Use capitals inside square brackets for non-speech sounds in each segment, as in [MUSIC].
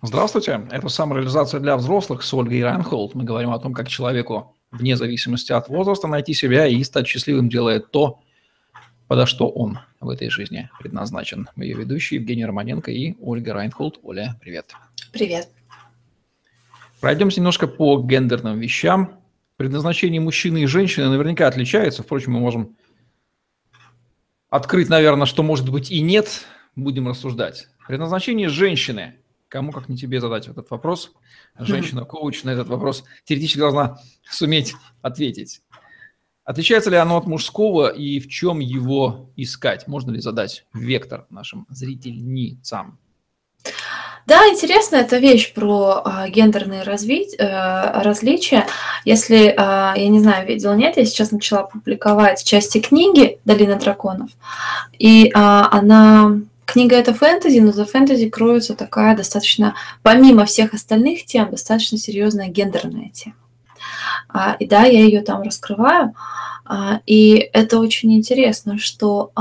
Здравствуйте, это самореализация для взрослых с Ольгой Райнхолд. Мы говорим о том, как человеку вне зависимости от возраста найти себя и стать счастливым, делая то, подо что он в этой жизни предназначен. Мы ее ведущие Евгений Романенко и Ольга Райнхолд. Оля, привет. Привет. Пройдемся немножко по гендерным вещам. Предназначение мужчины и женщины наверняка отличается. Впрочем, мы можем открыть, наверное, что может быть и нет. Будем рассуждать. Предназначение женщины – Кому как не тебе задать этот вопрос? Женщина-коуч на этот вопрос теоретически должна суметь ответить. Отличается ли оно от мужского и в чем его искать? Можно ли задать вектор нашим зрительницам? Да, интересно, эта вещь про э, гендерные разви... э, различия. Если, э, я не знаю, видел, нет, я сейчас начала публиковать части книги «Долина драконов», и э, она Книга это фэнтези, но за фэнтези кроется такая достаточно, помимо всех остальных тем, достаточно серьезная гендерная тема. А, и да, я ее там раскрываю. А, и это очень интересно, что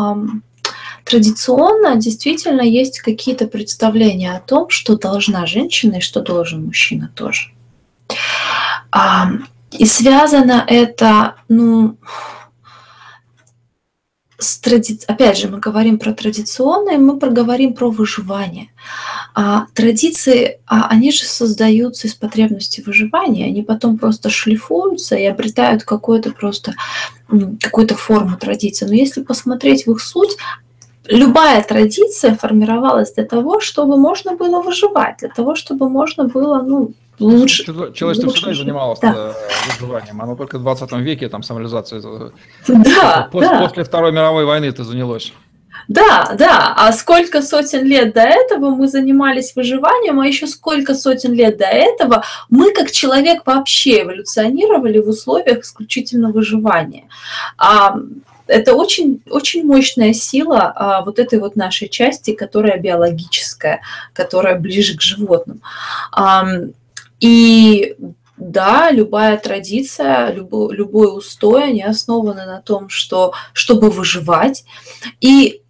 традиционно действительно есть какие-то представления о том, что должна женщина и что должен мужчина тоже. И связано это, ну, с тради... опять же, мы говорим про традиционное, мы проговорим про выживание. А традиции, а они же создаются из потребности выживания, они потом просто шлифуются и обретают какую-то просто какую-то форму традиции. Но если посмотреть в их суть, любая традиция формировалась для того, чтобы можно было выживать, для того, чтобы можно было, ну, лучше. Человечество всегда занималось да. Э, выживанием. Оно только в 20 веке там самолизация. Да, после, да. после Второй мировой войны это занялось. Да, да. А сколько сотен лет до этого мы занимались выживанием, а еще сколько сотен лет до этого мы как человек вообще эволюционировали в условиях исключительно выживания. А, это очень, очень мощная сила а, вот этой вот нашей части, которая биологическая, которая ближе к животным. А, и да, любая традиция, любой, любой устой, они основаны на том, что чтобы выживать. И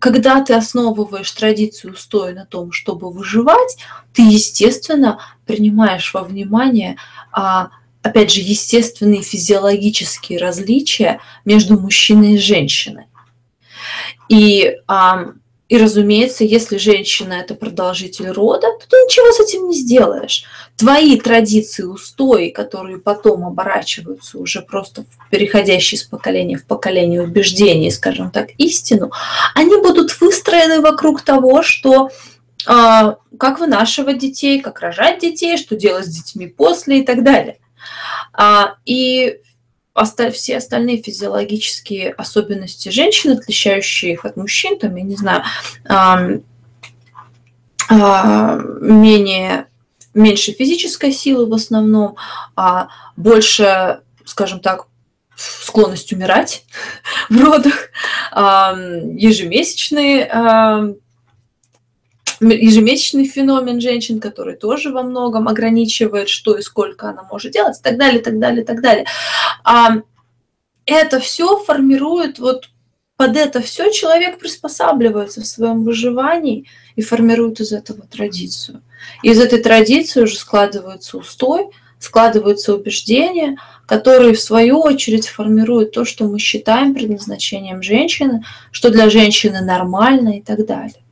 когда ты основываешь традицию устоя на том, чтобы выживать, ты, естественно, принимаешь во внимание, а, опять же, естественные физиологические различия между мужчиной и женщиной. И а, и, разумеется, если женщина – это продолжитель рода, то ты ничего с этим не сделаешь. Твои традиции, устои, которые потом оборачиваются уже просто переходящие с поколения в поколение убеждения, скажем так, истину, они будут выстроены вокруг того, что э, как вынашивать детей, как рожать детей, что делать с детьми после и так далее. А, и все остальные физиологические особенности женщин, отличающие их от мужчин, там, я не знаю, менее, меньше физической силы в основном, а больше, скажем так, склонность умирать [LAUGHS] в родах, ежемесячные ежемесячный феномен женщин, который тоже во многом ограничивает, что и сколько она может делать, и так далее, и так далее, и так далее. Это все формирует вот под это все человек приспосабливается в своем выживании и формирует из этого традицию. И из этой традиции уже складывается устой, складываются убеждения, которые в свою очередь формируют то, что мы считаем предназначением женщины, что для женщины нормально и так далее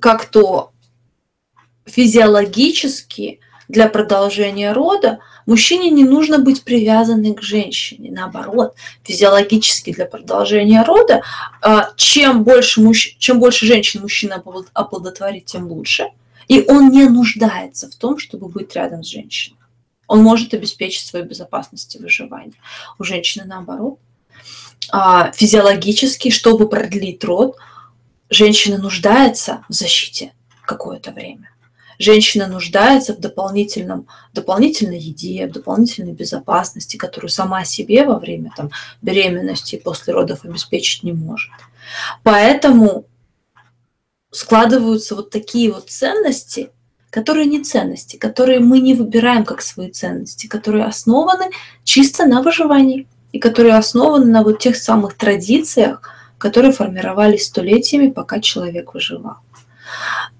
как то физиологически для продолжения рода мужчине не нужно быть привязанным к женщине. Наоборот, физиологически для продолжения рода, а, чем больше, мужч... чем больше женщин мужчина оплодотворит, тем лучше. И он не нуждается в том, чтобы быть рядом с женщиной. Он может обеспечить свою безопасность и выживание. У женщины наоборот. А, физиологически, чтобы продлить род, женщина нуждается в защите какое-то время. Женщина нуждается в дополнительном, дополнительной еде, в дополнительной безопасности, которую сама себе во время там, беременности и после родов обеспечить не может. Поэтому складываются вот такие вот ценности, которые не ценности, которые мы не выбираем как свои ценности, которые основаны чисто на выживании и которые основаны на вот тех самых традициях, которые формировались столетиями, пока человек выживал.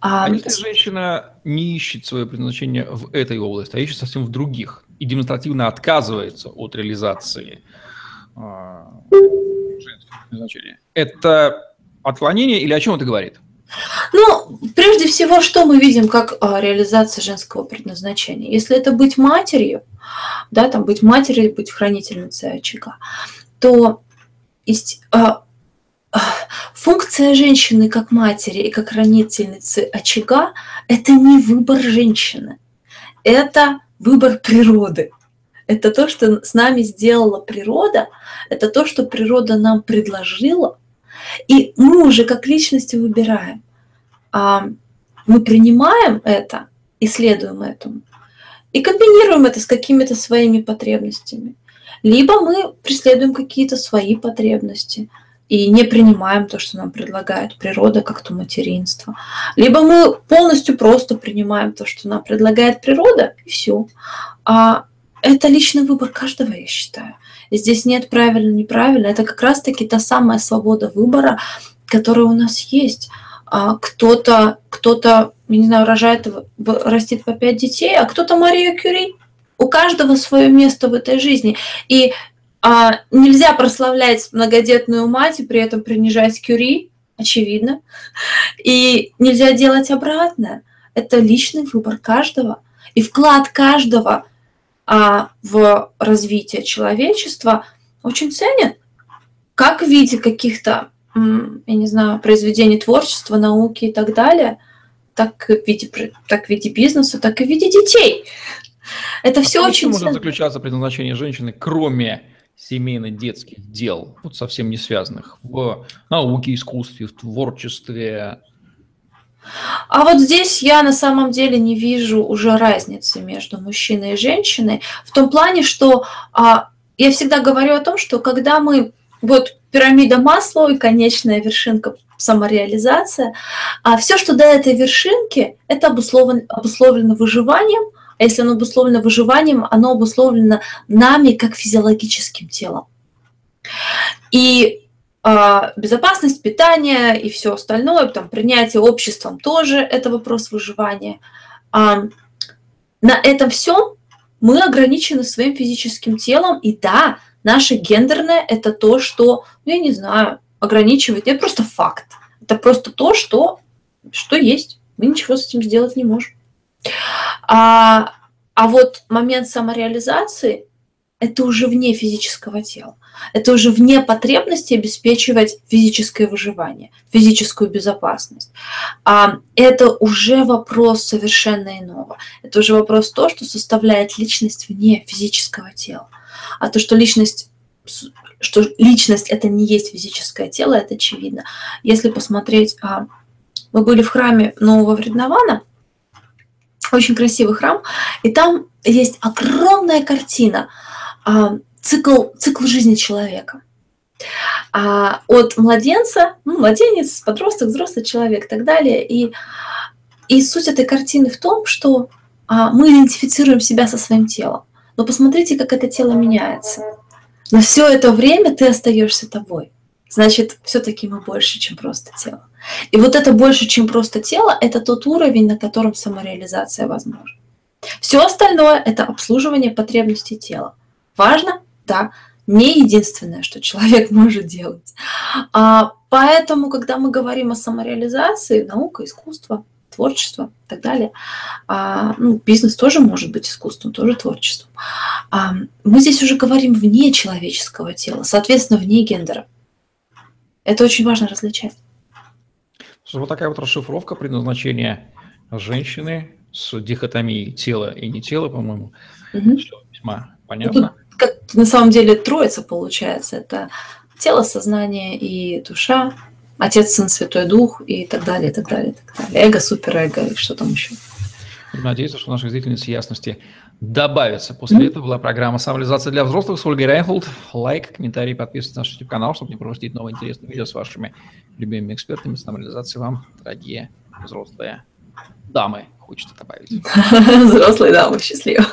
А, а если женщина не ищет свое предназначение в этой области, а ищет совсем в других и демонстративно отказывается от реализации э, женского предназначения, это отклонение или о чем это говорит? Ну, прежде всего, что мы видим как а, реализация женского предназначения? Если это быть матерью, да, там быть матерью, быть хранительницей очага, то есть, а, а, функция женщины как матери и как хранительницы очага – это не выбор женщины, это выбор природы. Это то, что с нами сделала природа, это то, что природа нам предложила, и мы уже как личности выбираем. А мы принимаем это, исследуем этому, и комбинируем это с какими-то своими потребностями. Либо мы преследуем какие-то свои потребности и не принимаем то, что нам предлагает природа, как то материнство. Либо мы полностью просто принимаем то, что нам предлагает природа, и все. А это личный выбор каждого, я считаю. Здесь нет правильно, неправильно. Это как раз-таки та самая свобода выбора, которая у нас есть. А кто-то, кто-то, я не знаю, рожает, растит по пять детей, а кто-то Мария Кюри. У каждого свое место в этой жизни. И а, нельзя прославлять многодетную мать и при этом принижать Кюри, очевидно. И нельзя делать обратное. Это личный выбор каждого. И вклад каждого а, в развитие человечества очень ценен. Как в виде каких-то я не знаю, произведений творчества, науки и так далее, так в виде, так в виде бизнеса, так и в виде детей. Это а все очень может ценно. заключаться предназначение женщины, кроме семейно-детских дел, вот совсем не связанных, в науке, искусстве, в творчестве? А вот здесь я на самом деле не вижу уже разницы между мужчиной и женщиной в том плане, что а, я всегда говорю о том, что когда мы вот пирамида масла и конечная вершинка самореализация. А все, что до этой вершинки, это обусловлено, обусловлено выживанием, а если оно обусловлено выживанием, оно обусловлено нами как физиологическим телом. И а, безопасность питания и все остальное, там, принятие обществом тоже это вопрос выживания. А, на этом всем мы ограничены своим физическим телом, и да, Наше гендерное – это то, что, ну, я не знаю, ограничивает. Это просто факт. Это просто то, что, что есть. Мы ничего с этим сделать не можем. А, а вот момент самореализации – это уже вне физического тела. Это уже вне потребности обеспечивать физическое выживание, физическую безопасность. А это уже вопрос совершенно иного. Это уже вопрос то, что составляет личность вне физического тела. А то, что личность что личность это не есть физическое тело, это очевидно. Если посмотреть, а, мы были в храме Нового Вреднована, очень красивый храм, и там есть огромная картина, а, цикл, цикл жизни человека. А, от младенца, ну, младенец, подросток, взрослый человек и так далее. И, и суть этой картины в том, что мы идентифицируем себя со своим телом. Но посмотрите, как это тело меняется. Но все это время ты остаешься тобой. Значит, все-таки мы больше, чем просто тело. И вот это больше, чем просто тело, это тот уровень, на котором самореализация возможна. Все остальное – это обслуживание потребностей тела. Важно? Да. Не единственное, что человек [LAUGHS] может делать. А, поэтому, когда мы говорим о самореализации, наука, искусство, творчество и так далее. А, ну, бизнес тоже может быть искусством, тоже творчеством. А, мы здесь уже говорим вне человеческого тела, соответственно, вне гендера. Это очень важно различать. Вот такая вот расшифровка предназначения женщины с дихотомией тела и не тела, по-моему. Угу. Все весьма понятно. Тут, как, на самом деле троица получается. Это тело, сознание и душа. Отец, Сын, Святой Дух и так далее, и так далее, и так далее. Эго, суперэго и что там еще. Надеюсь, что наших зрительниц ясности добавится. После этого была программа «Самореализация для взрослых» с Ольгой Райнхолд. Лайк, комментарий, подписывайтесь на наш YouTube-канал, чтобы не пропустить новые интересные видео с вашими любимыми экспертами самореализации вам, дорогие взрослые дамы. Хочется добавить. [LAUGHS] Взрослые дамы, счастливо.